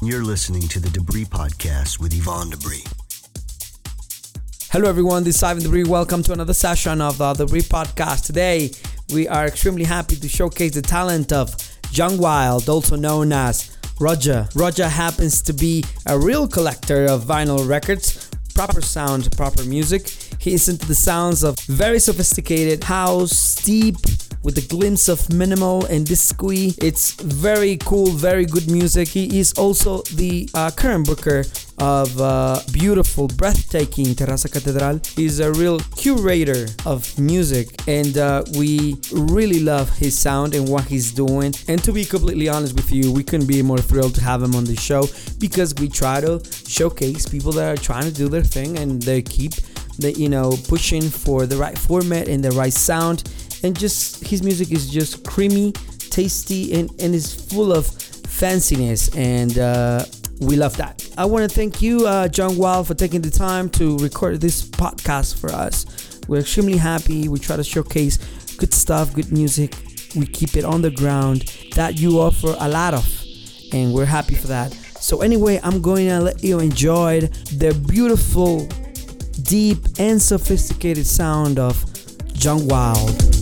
You're listening to the Debris Podcast with Yvonne Debris. Hello, everyone. This is Ivan Debris. Welcome to another session of the Debris Podcast. Today, we are extremely happy to showcase the talent of John Wild, also known as Roger. Roger happens to be a real collector of vinyl records, proper sound, proper music. He is into the sounds of very sophisticated house, deep, with a glimpse of minimal and disco. It's very cool, very good music. He is also the uh, current booker of uh, beautiful, breathtaking Terraza Catedral. He's a real curator of music, and uh, we really love his sound and what he's doing. And to be completely honest with you, we couldn't be more thrilled to have him on the show because we try to showcase people that are trying to do their thing and they keep the you know pushing for the right format and the right sound and just his music is just creamy tasty and, and is full of fanciness. And uh, we love that. I want to thank you uh, john wild for taking the time to record this podcast for us. We're extremely happy. We try to showcase good stuff good music. We keep it on the ground that you offer a lot of and we're happy for that. So anyway i'm going to let you enjoy the beautiful deep and sophisticated sound of John Wild.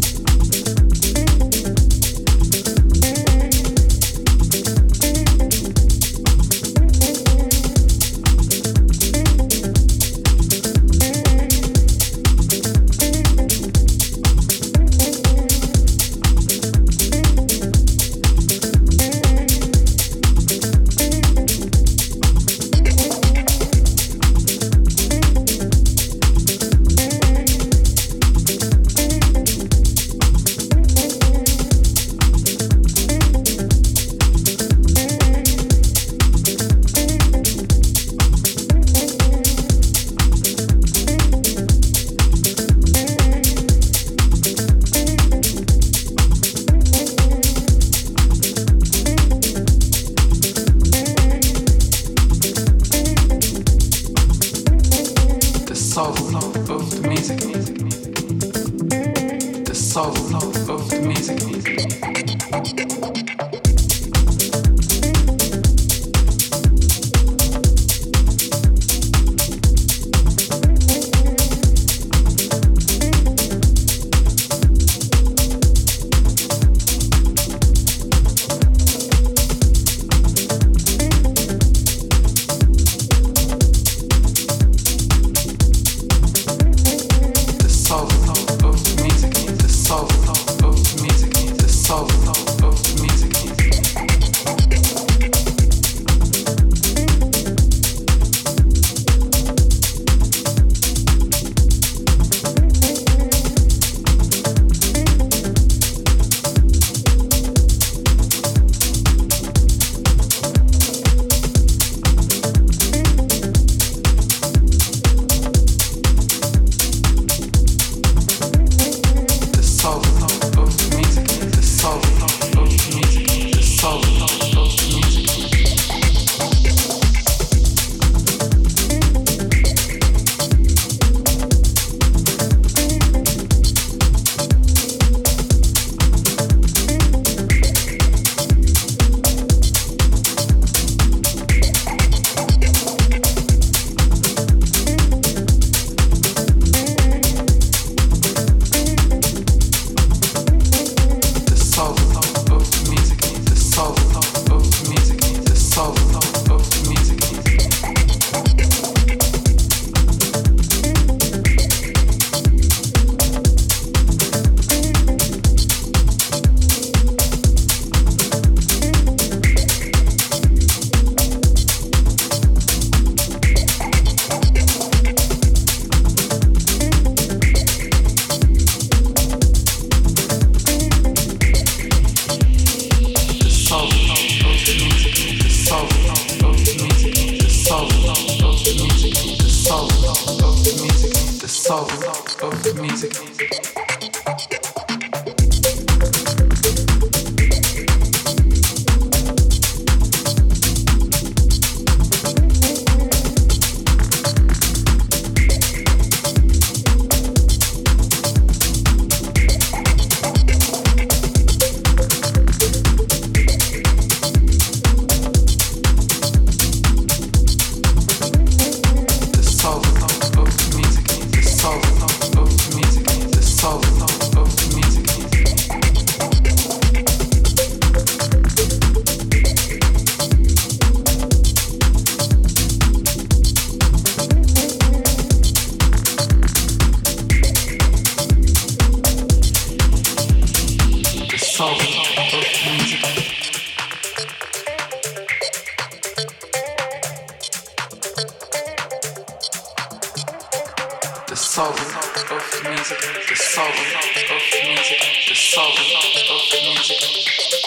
soul of music, the soul of music, the soul of music.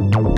don't.